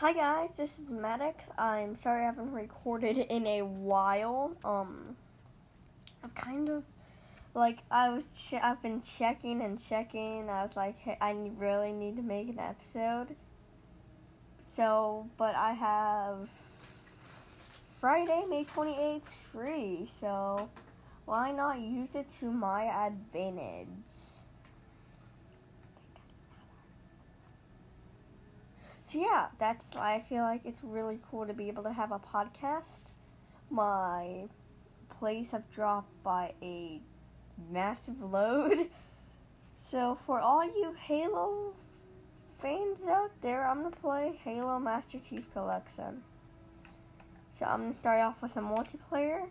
Hi guys, this is Maddox. I'm sorry I haven't recorded in a while. Um, I've kind of like I was I've been checking and checking. I was like, hey, I really need to make an episode. So, but I have Friday, May 28th free. So, why not use it to my advantage? So yeah, that's I feel like it's really cool to be able to have a podcast. My plays have dropped by a massive load. So for all you Halo fans out there, I'm gonna play Halo Master Chief Collection. So I'm gonna start off with some multiplayer.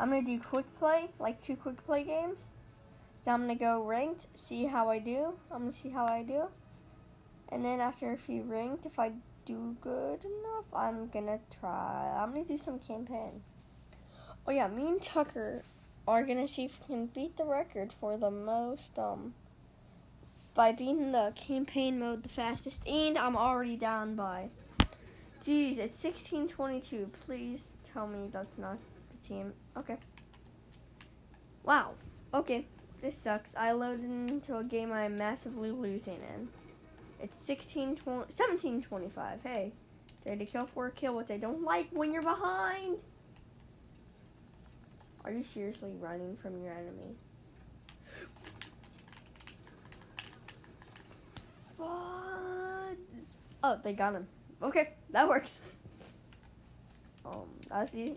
I'm gonna do quick play, like two quick play games. So I'm gonna go ranked, see how I do. I'm gonna see how I do. And then after a few ranked, if I do good enough, I'm gonna try. I'm gonna do some campaign. Oh yeah, me and Tucker are gonna see if we can beat the record for the most um by beating the campaign mode the fastest. And I'm already down by. Jeez, it's 1622. Please tell me that's not the team. Okay. Wow. Okay. This sucks. I loaded into a game I'm massively losing in. It's 16, 20, 17, 25. Hey, ready to kill for a kill, which I don't like when you're behind. Are you seriously running from your enemy? Fudge. Oh, they got him. Okay, that works. Um, I see.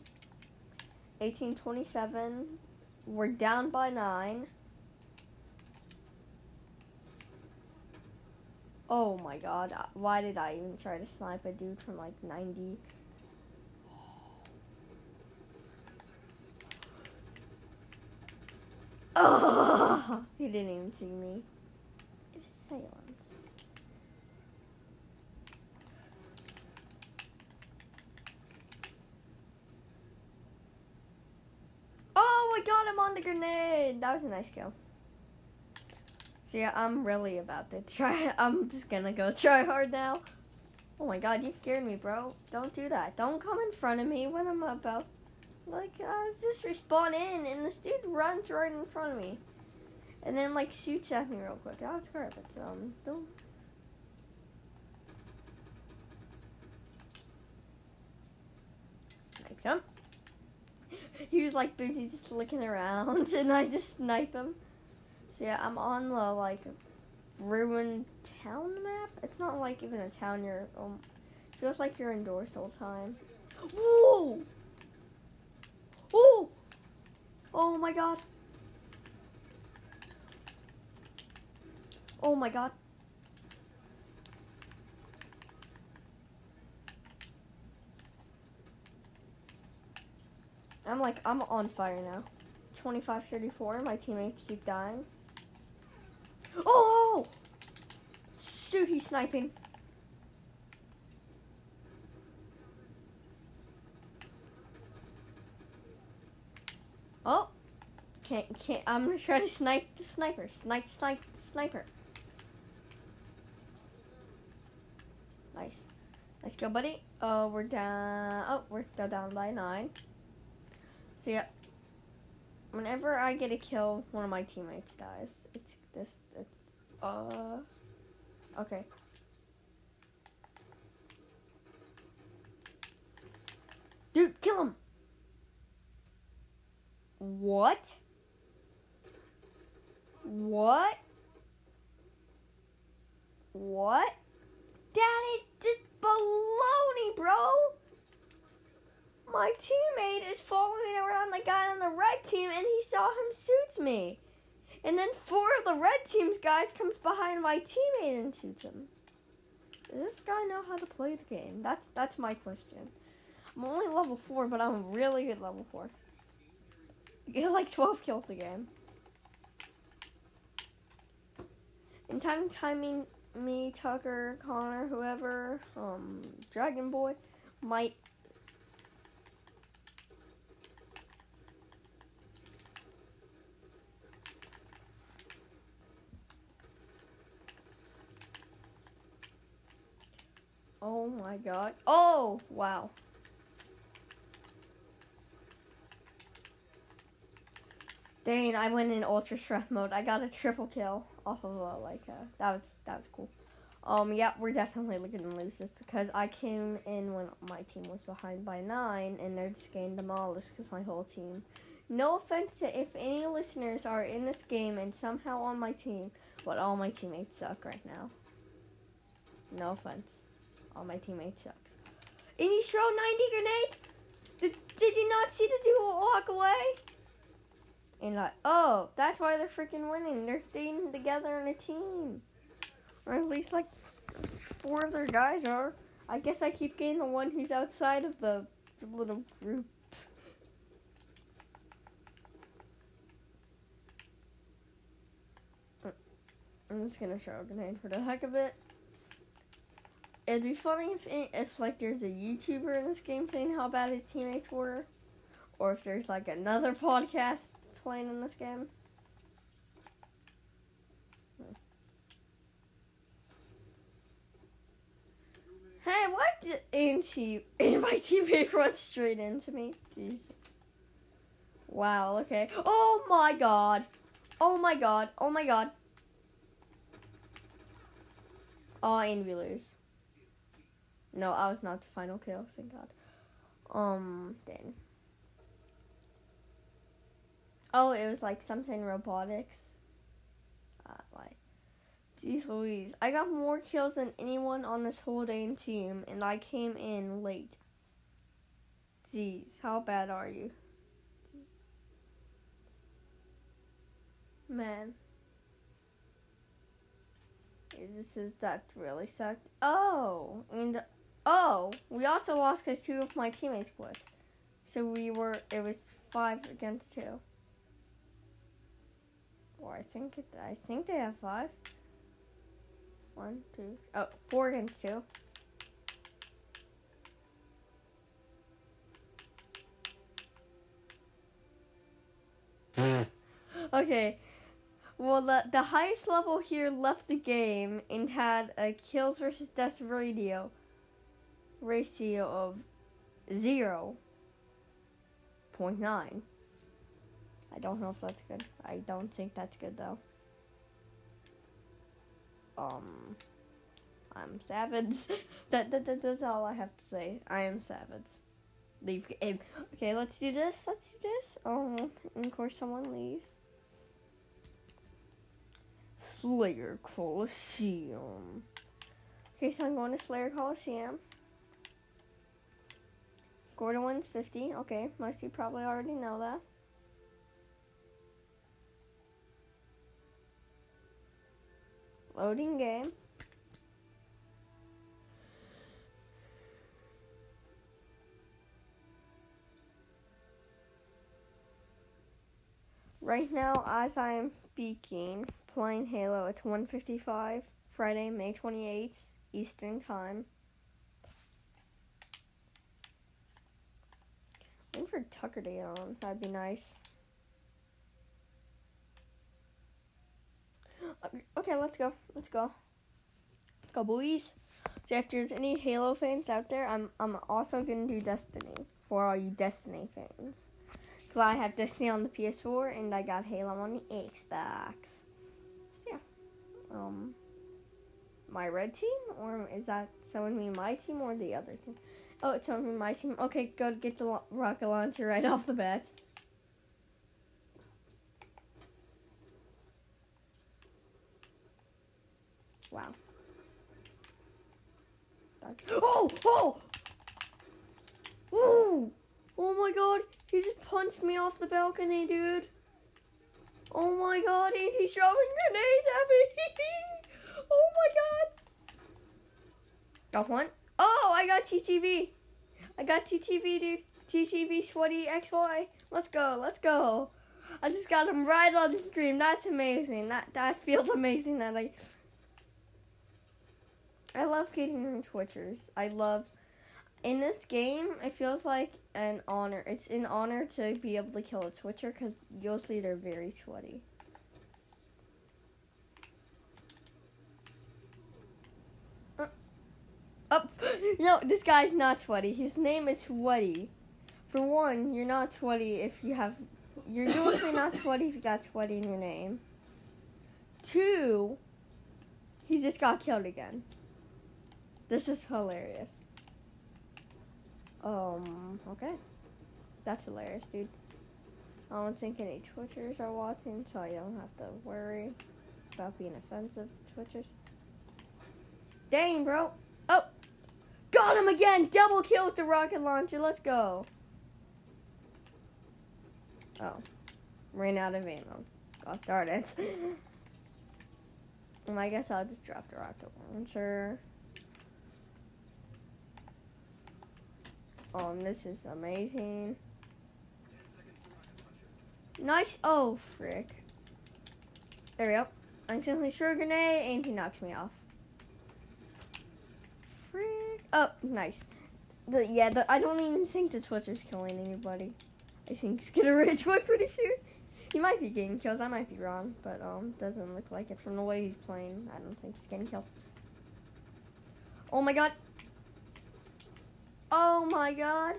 1827. We're down by nine. Oh my god, uh, why did I even try to snipe a dude from like 90? Oh, he didn't even see me. It's silence. Oh, I got him on the grenade. That was a nice kill. Yeah, I'm really about to try. I'm just gonna go try hard now. Oh my god, you scared me, bro. Don't do that. Don't come in front of me when I'm about. Like, I just respawn in, and this dude runs right in front of me. And then, like, shoots at me real quick. I was scared, but, um, don't. Sniped him. He was, like, busy just looking around, and I just snipe him. So yeah, I'm on the like ruined town map. It's not like even a town. You're um, feels like you're indoors the whole time. Whoa! Oh! Oh my god! Oh my god! I'm like I'm on fire now. 25-34. My teammates keep dying. Oh! oh, oh. Shoot, he's sniping. Oh! Can't, can't, I'm gonna try to snipe the sniper. Snipe, snipe sniper. Nice. Nice kill, buddy. Oh, we're down. Oh, we're still down by nine. So, yeah. Whenever I get a kill, one of my teammates dies. It's this, it's uh. Okay. Dude, kill him! What? What? What? That is just baloney, bro! My teammate is following around the guy on the red team and he saw him shoots me. And then four of the red team's guys comes behind my teammate and shoots him. Does this guy know how to play the game? That's that's my question. I'm only level four, but I'm really good level four. I get like 12 kills a game. And time timing me, Tucker, Connor, whoever, um, Dragon Boy might Oh my god. Oh, wow. Dang, I went in ultra strength mode. I got a triple kill off of a like uh, that was that was cool. Um, yeah, we're definitely gonna lose this because I came in when my team was behind by nine, and they're just getting demolished because my whole team. No offense to if any listeners are in this game and somehow on my team, but all my teammates suck right now. No offense, all my teammates suck. And he throw ninety grenade. Did, did you not see the dude walk away? And like, oh, that's why they're freaking winning. They're staying together in a team. Or at least like four of their guys are. I guess I keep getting the one who's outside of the little group. I'm just gonna throw a grenade for the heck of it. It'd be funny if, if like there's a YouTuber in this game saying how bad his teammates were, or if there's like another podcast playing in this game. Hey, why did Auntie and my teammate run straight into me? Jesus. Wow, okay. Oh my god. Oh my god. Oh my god. Oh, and we lose. No, I was not the final kill, thank god. Um, then. Oh, it was like something robotics. Uh, like, jeez Louise, I got more kills than anyone on this whole damn team, and I came in late. Jeez, how bad are you? Man. This is, that really sucked. Oh, and, oh, we also lost because two of my teammates quit. So we were, it was five against two. Or I think it, I think they have five. One, two, oh, four against two. okay. Well, the, the highest level here left the game and had a kills versus deaths radio ratio of 0.9. I don't know if that's good. I don't think that's good though. Um, I'm savage. that, that, that that's all I have to say. I am savage. Leave game. Okay, let's do this. Let's do this. Oh, and of course someone leaves. Slayer Coliseum. Okay, so I'm going to Slayer Coliseum. Gordon wins 50. Okay, most of you probably already know that. Loading game. Right now, as I am speaking, playing Halo, it's 155, Friday, May 28th, Eastern Time. Waiting for Tucker to on. That'd be nice. Okay, let's go. Let's go. Go boys. So if there's any Halo fans out there, I'm I'm also gonna do Destiny for all you Destiny fans. Cause I have Destiny on the PS4 and I got Halo on the Xbox. So yeah. Um my red team or is that showing me my team or the other team? Oh, it's me my team. Okay, go get the rocket launcher right off the bat. Wow. Oh! Oh! Oh! Oh my god! He just punched me off the balcony, dude. Oh my god, and he's throwing grenades at me! oh my god! Got one. Oh, I got TTV. I got TTV, dude. TTV Sweaty XY. Let's go, let's go. I just got him right on the screen. That's amazing. That that feels amazing that I I love getting Twitchers. I love in this game. It feels like an honor. It's an honor to be able to kill a Twitcher because usually they're very sweaty. Up, No, this guy's not sweaty. His name is Sweaty. For one, you're not sweaty if you have. You're usually not sweaty if you got sweaty in your name. Two, he just got killed again. This is hilarious. Um, okay. That's hilarious, dude. I don't think any Twitchers are watching, so I don't have to worry about being offensive to Twitchers. Dang, bro. Oh! Got him again! Double kills the rocket launcher. Let's go. Oh. Ran out of ammo. Got started. um, I guess I'll just drop the rocket launcher. Um, this is amazing. Nice. Oh, frick. There we go. I'm threw a grenade and he knocks me off. Oh, nice. The, yeah, the, I don't even think the Twitter's killing anybody. I think gonna rage boy pretty sure. He might be getting kills. I might be wrong, but um, doesn't look like it from the way he's playing. I don't think he's getting kills. Oh my god. Oh my god.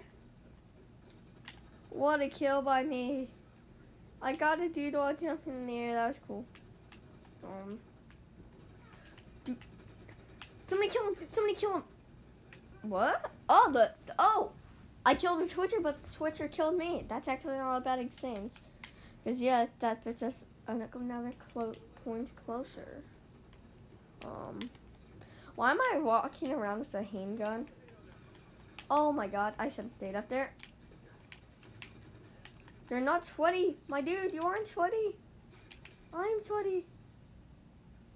What a kill by me. I got a dude while jumping in the air. That was cool. Um. Dude. Somebody kill him. Somebody kill him. What? Oh, the. Oh! I killed the Twitcher, but the Twitcher killed me. That's actually not a bad exchange. Because, yeah, that puts us another clo- point closer. Um. Why am I walking around with a handgun? Oh my god, I should have stayed up there. You're not sweaty. My dude, you aren't sweaty. I'm sweaty.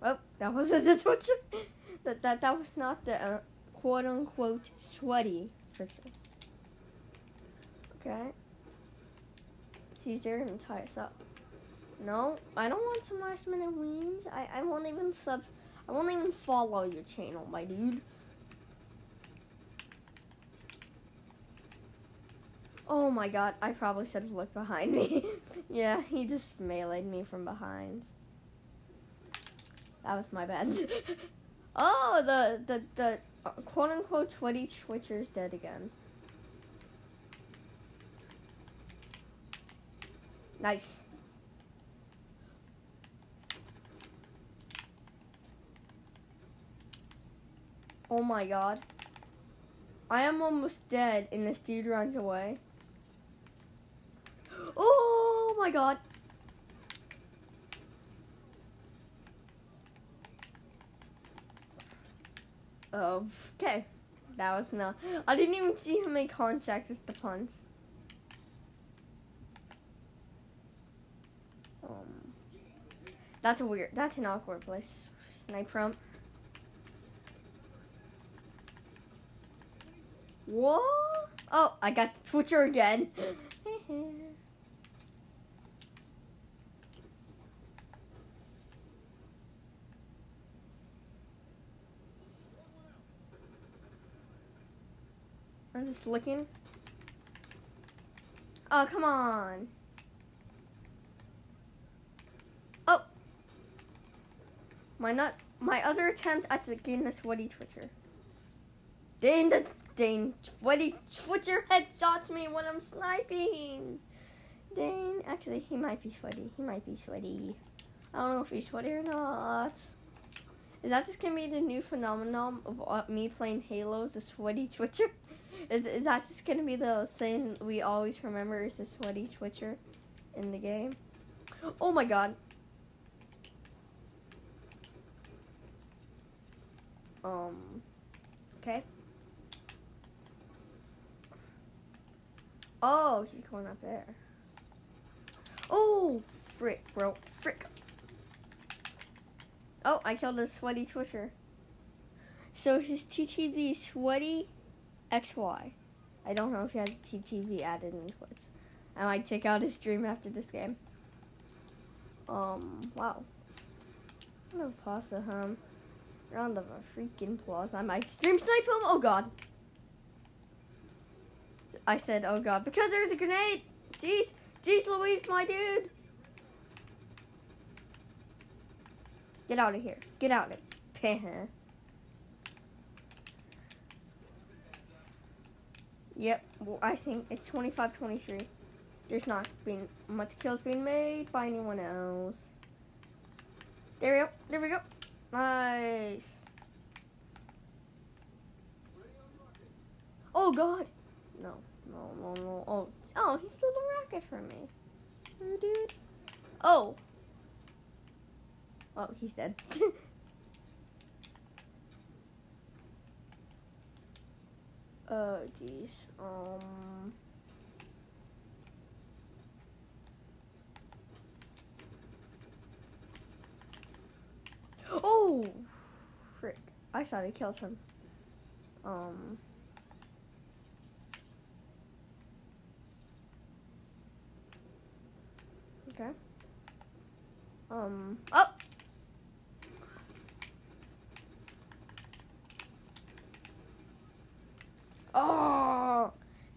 Oh, that wasn't the Twitcher. that, that, that was not the uh, quote unquote sweaty Twitcher. Okay. See, they're gonna tie us up. No, I don't want some minute wins. I, I won't even sub. I won't even follow your channel, my dude. Oh my god, I probably should have looked behind me. yeah, he just meleeed me from behind. That was my bad. oh, the, the, the uh, quote unquote sweaty twitcher's dead again. Nice. Oh my god. I am almost dead and this dude runs away. Oh my god. Okay. That was not. I didn't even see him make contact with the punch. Um, that's a weird. That's an awkward place. Snipe from. What? Oh, I got the Twitcher again. I'm just looking. Oh, come on. Oh. My not my other attempt at the getting the sweaty twitcher. Dang the dang sweaty twitcher headshots me when I'm sniping. Dang, actually he might be sweaty. He might be sweaty. I don't know if he's sweaty or not. Is that just gonna be the new phenomenon of uh, me playing Halo, the sweaty twitcher? Is, is that just gonna be the saying we always remember is the sweaty twitcher in the game? Oh my god. Um. Okay. Oh, he's going up there. Oh, frick, bro. Frick. Oh, I killed a sweaty twitcher. So his TTV sweaty XY. I don't know if he has TTV added in Twitch. I might check out his stream after this game. Um, wow. Round of plaza, hum. Round of a freaking plaza. I might stream snipe him. Oh god. I said, oh god, because there's a grenade. Jeez, jeez, Louise, my dude. Get out of here. Get out of it. Yep, well, I think it's 25-23. There's not been much kills being made by anyone else. There we go. There we go. Nice. Oh God. No, no, no, no. Oh, oh, he's a little rocket for me. Oh, dude. Oh. Oh, he's dead. oh, jeez. Um. Oh, frick! I thought I killed him. Um. Okay. Um. Oh. Oh.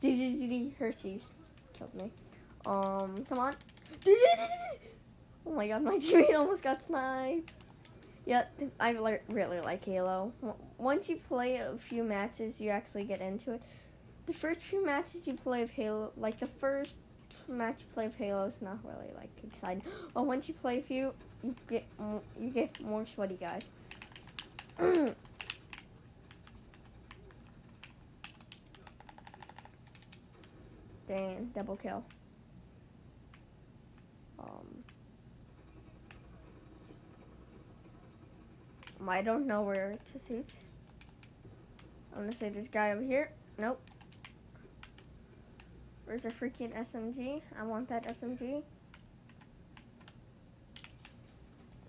ZZZ Hershey's killed me. Um. Come on. Oh my god, my teammate almost got sniped. Yeah, I really like Halo. Once you play a few matches, you actually get into it. The first few matches you play of Halo, like the first match you play of Halo is not really like exciting. But once you play a few, you get you get more sweaty guys. Dang, double kill. Um. I don't know where to shoot. I'm gonna say this guy over here. Nope. Where's a freaking SMG? I want that SMG.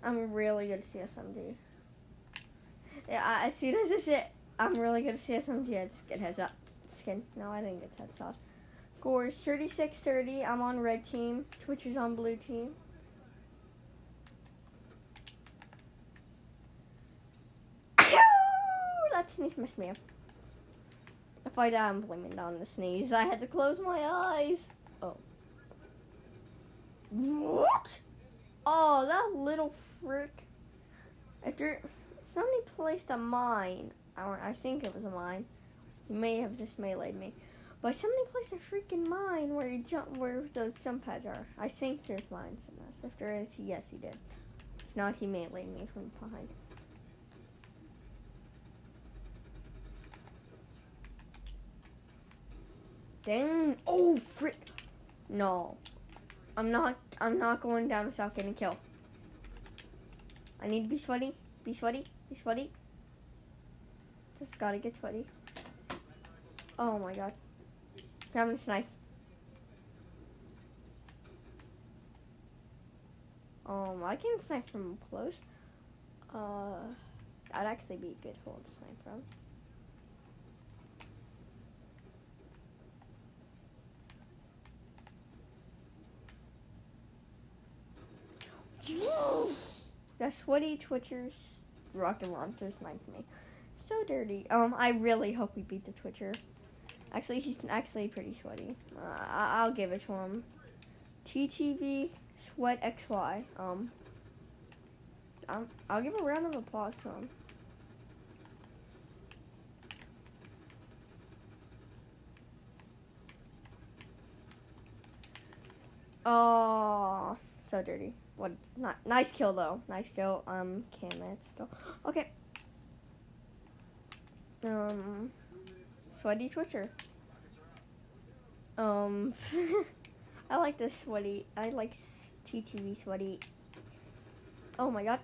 I'm really good to see SMG. Yeah, as soon as I it, I'm really good to see SMG. I just get headshot. Skin. No, I didn't get headshot. Scores 36-30. I'm on red team. Twitch is on blue team. that sneeze missed me. If I die, I'm blaming it on the sneeze. I had to close my eyes. Oh. What? Oh, that little frick. If there, somebody placed a mine, I, I think it was a mine. He may have just meleeed me. But somebody placed a freaking mine where you jump, where those jump pads are. I think there's mines in this. If there is, yes, he did. If not, he may meleeed me from behind. Dang. Oh, frick. No. I'm not, I'm not going down without getting killed. I need to be sweaty. Be sweaty. Be sweaty. Just gotta get sweaty. Oh my god. Grab the snipe. Um, I can snipe from close. Uh, that'd actually be a good hold to snipe from. The sweaty twitchers rocket launcher sniped me. So dirty. Um, I really hope we beat the twitcher. Actually, he's actually pretty sweaty. Uh, I- will give it to him. TTV Sweat XY. Um, i I'll give a round of applause to him. Oh, so dirty. What? Not nice kill though. Nice kill. Um, can it still? Okay. Um, sweaty twitcher. Um, I like this sweaty. I like TTV sweaty. Oh my god.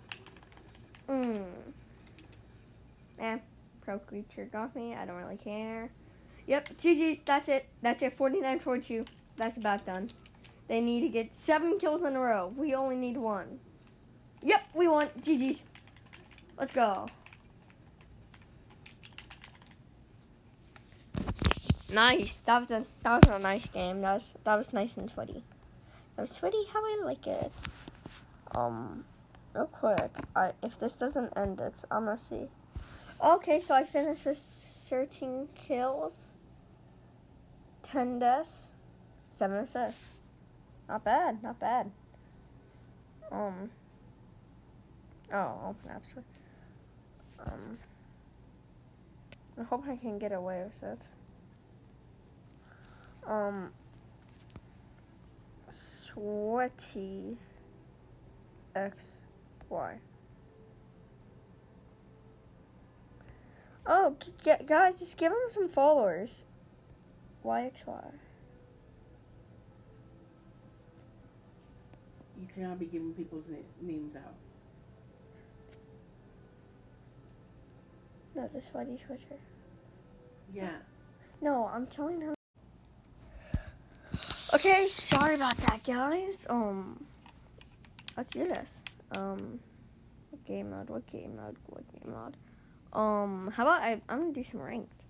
Mmm. Eh, pro creature got me. I don't really care. Yep, GG's. That's it. That's it. 49 42. That's about done. They need to get seven kills in a row. We only need one. Yep, we won. GG's. Let's go. Nice. That was a that was a nice game. That was that was nice and sweaty. That was sweaty how I like it. Um, real quick. I if this doesn't end it, I'm gonna see. Okay, so I finished with 13 kills, 10 deaths, 7 assists. Not bad, not bad. Um. Oh, open store. Um. I hope I can get away with this. Um, sweaty X Y. Oh, guys, just give him some followers. YXY. You cannot be giving people's names out. No, the sweaty Twitter. Yeah. No, I'm telling him. Okay, sorry about that, guys. Um, let's do this. Um, what game mode? What game mode? What game mode? Um, how about I? I'm gonna do some ranked.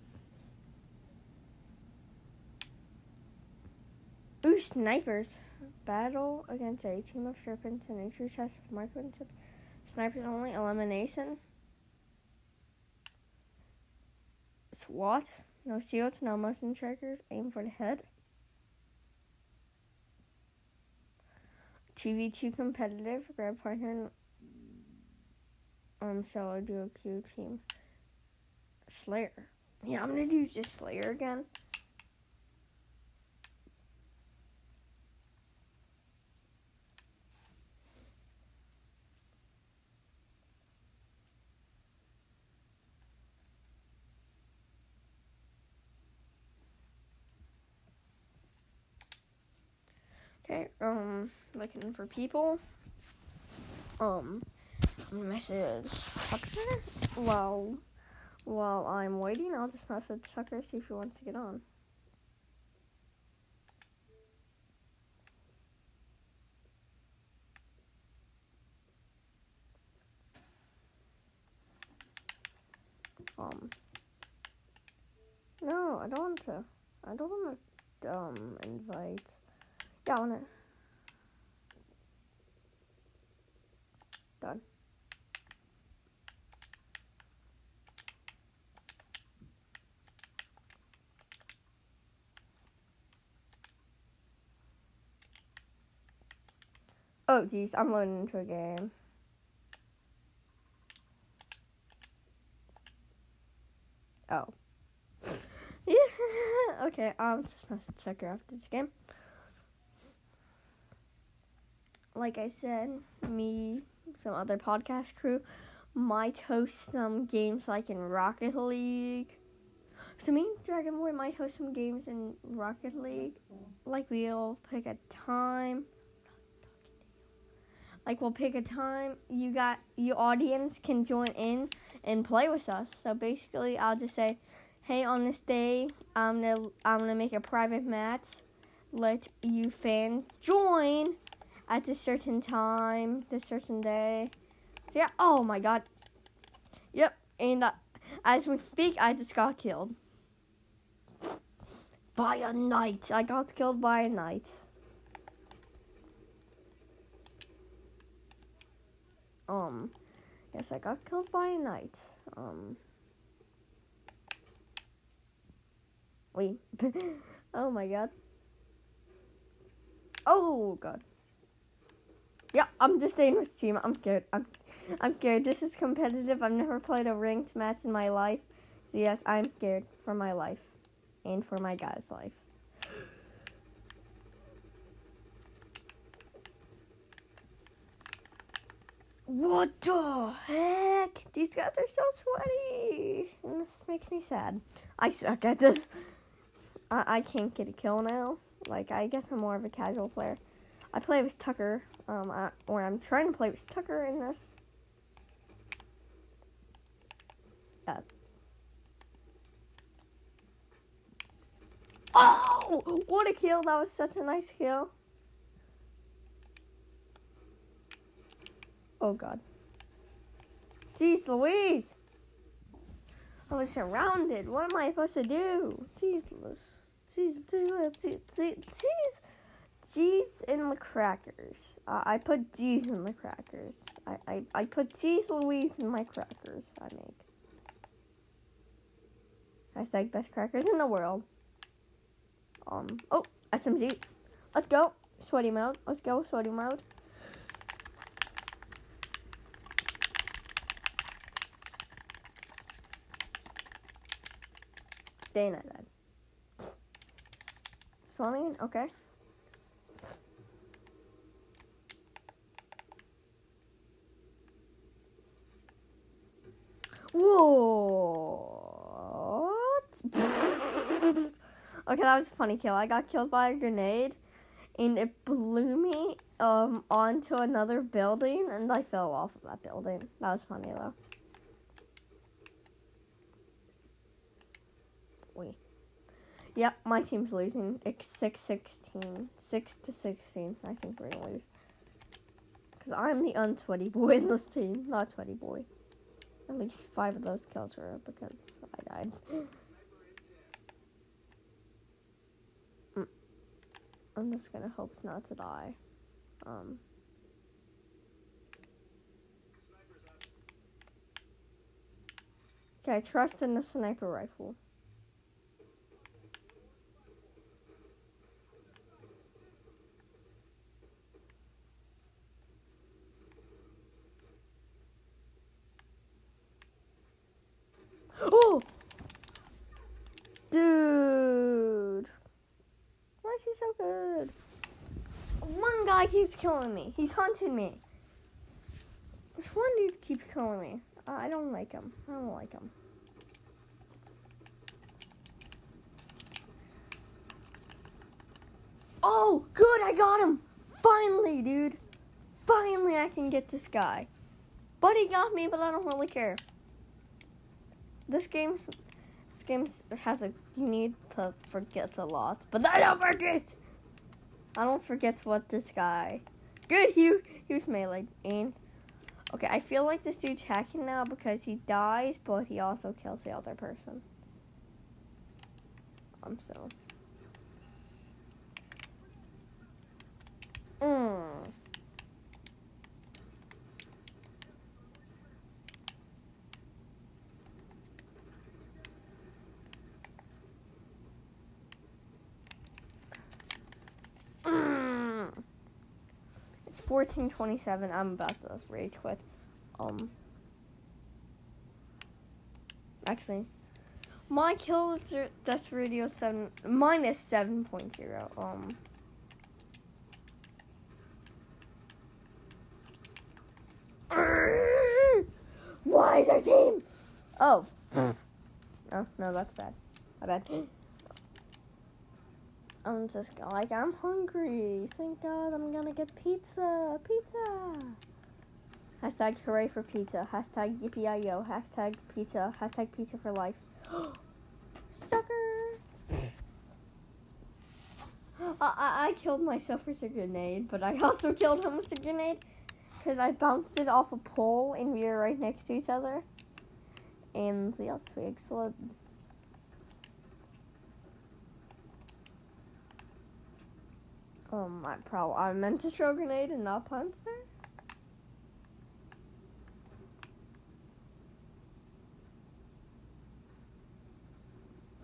Ooh, snipers! Battle against a team of serpents and a true test of marksmanship. Snipers only. Elimination. SWAT. No shields, no motion trackers. Aim for the head. TV2 competitive. Grab partner. Um, solo duo Q team. Slayer. Yeah, I'm gonna do just Slayer again. Okay, um, looking for people. Um, message Tucker while while I'm waiting. I'll just message Tucker see if he wants to get on. Um, no, I don't want to. I don't want to um invite. Yeah, I wanna. Done. Oh, geez, I'm loading into a game. Oh. yeah. okay, I'll just message Tucker after this game. like I said, me, some other podcast crew might host some games like in Rocket League. So me and Dragon Boy might host some games in Rocket League. Like we'll pick a time. Like we'll pick a time. You got you audience can join in and play with us. So basically, I'll just say, "Hey, on this day, I'm gonna I'm gonna make a private match. Let you fans join." At this certain time, this certain day. So yeah, oh my god. Yep, and uh, as we speak, I just got killed. By a knight. I got killed by a knight. Um, yes, I got killed by a knight. Um, wait. oh my god. Oh god. Yeah, I'm just staying with team. I'm scared. I'm, I'm scared. This is competitive. I've never played a ranked match in my life. So yes, I'm scared for my life, and for my guy's life. What the heck? These guys are so sweaty. And this makes me sad. I suck at this. I, I can't get a kill now. Like, I guess I'm more of a casual player. I play with Tucker, um, I, or I'm trying to play with Tucker in this. Uh. Oh, what a kill! That was such a nice kill. Oh God. Jeez Louise! I was surrounded. What am I supposed to do? Jeez, Louise. jeez, jeez, jeez, jeez. G's in the crackers. Uh, I put cheese in the crackers. I, I, I put cheese Louise in my crackers I make. I Hashtag best crackers in the world. Um, oh, SMG. Let's go. Sweaty mode. Let's go, sweaty mode. Dana died. Spawning? Okay. What? okay, that was a funny kill. I got killed by a grenade, and it blew me um onto another building, and I fell off of that building. That was funny though. Wait. Yep, my team's losing. It's 6 16. 6 to 16. I think we're gonna lose. Because I'm the unsweaty boy in this team, not sweaty boy. At least five of those kills were because I died. Mm. I'm just gonna hope not to die. Um. Okay, trust in the sniper rifle. Oh! Dude! Why is he so good? One guy keeps killing me. He's hunting me. This one dude keeps killing me. Uh, I don't like him. I don't like him. Oh, good, I got him! Finally, dude. Finally, I can get this guy. But he got me, but I don't really care. This game's this game has a you need to forget a lot, but I don't forget. I don't forget what this guy. Good, he he was melee and okay. I feel like this dude's hacking now because he dies, but he also kills the other person. Um, so. Mm. 1427. I'm about to rage quit. Um. Actually, my kill death ratio seven minus seven point zero. Um. Why is our team? Oh. Hmm. oh no, that's bad. I bad. I'm just like I'm hungry. Thank God I'm gonna get pizza. Pizza. Hashtag hooray for pizza. Hashtag yippee yo. Hashtag pizza. Hashtag pizza for life. Sucker. I, I, I killed myself with a grenade, but I also killed him with a grenade because I bounced it off a pole and we were right next to each other. And yes, we exploded. Um, I probably I meant to throw a grenade and not punch there.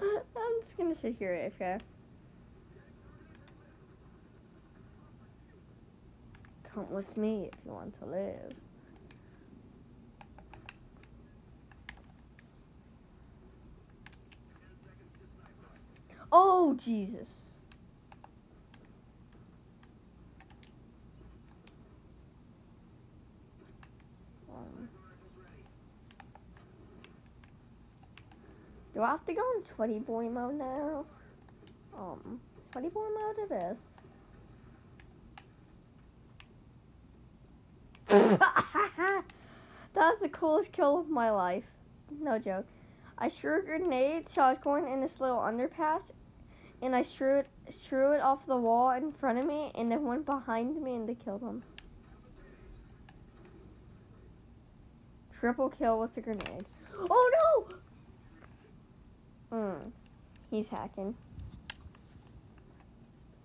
I'm just gonna sit here AFK. Come with me if you want to live. Oh Jesus. I have to go in sweaty boy mode now? Um, sweaty boy mode it is. that was the coolest kill of my life. No joke. I threw a grenade, so I was going in this little underpass, and I threw it, threw it off the wall in front of me, and it went behind me, and they killed him. Triple kill with a grenade. Oh Hmm. He's hacking.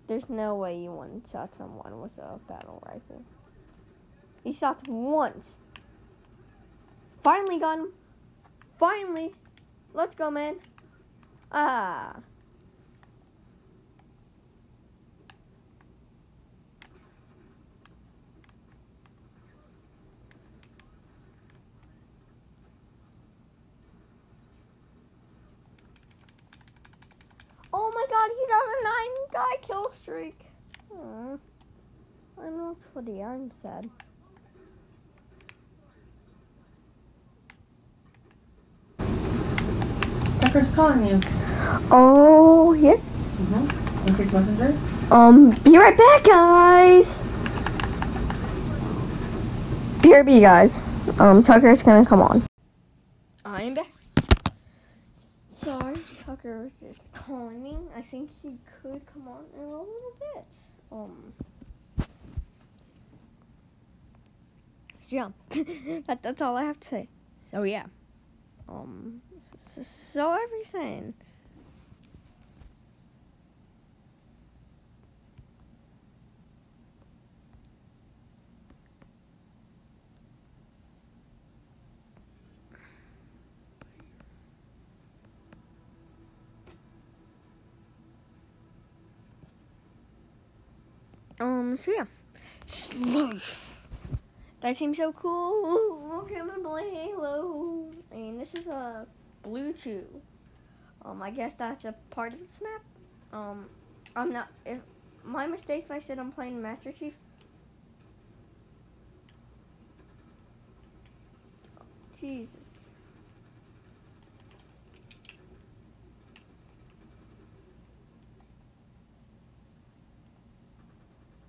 There's no way you one shot someone with a battle rifle. He shot once. Finally him. Finally. Let's go, man. Ah. Oh my god, he's on a nine guy kill streak. Aw. I'm not sweaty. I'm sad. Tucker's calling you. Oh yes. Mm-hmm. Increase messenger. Um, be right back, guys. BRB, guys. Um, Tucker's gonna come on. I'm back. Sorry, Tucker was just calling me. I think he could come on in a little bit. Um. So yeah, that, that's all I have to say. So yeah. Um. So, so everything. Um, so yeah. That seems so cool. At my play Halo. And this is a blue two. Um, I guess that's a part of this map. Um, I'm not. If my mistake if I said I'm playing Master Chief. Jesus.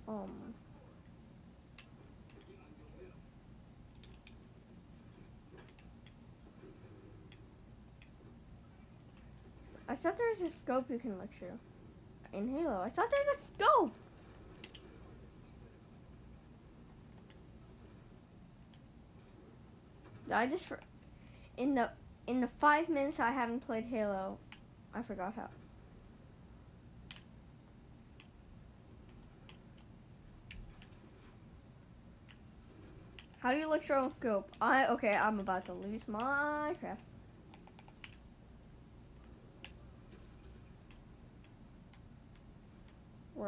Um. I thought there was a scope you can look through. In Halo, I thought there was a scope. I just in the in the five minutes I haven't played Halo, I forgot how. How do you look through a scope? I okay. I'm about to lose my crap. Where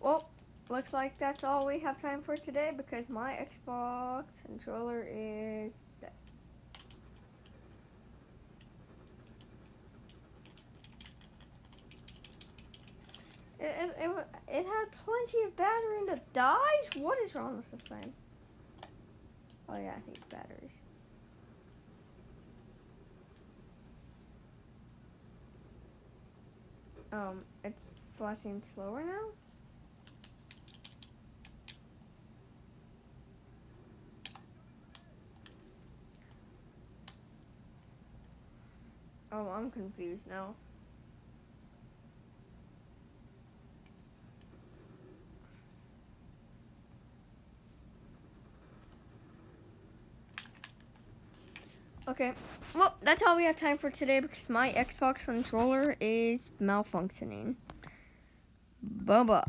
Well, looks like that's all we have time for today because my Xbox controller is dead. It, it, it, it had plenty of battery and it dies? What is wrong with this thing? Oh yeah, I think batteries. Um, it's flashing slower now? I'm confused now. Okay, well, that's all we have time for today because my Xbox controller is malfunctioning. Bye bye.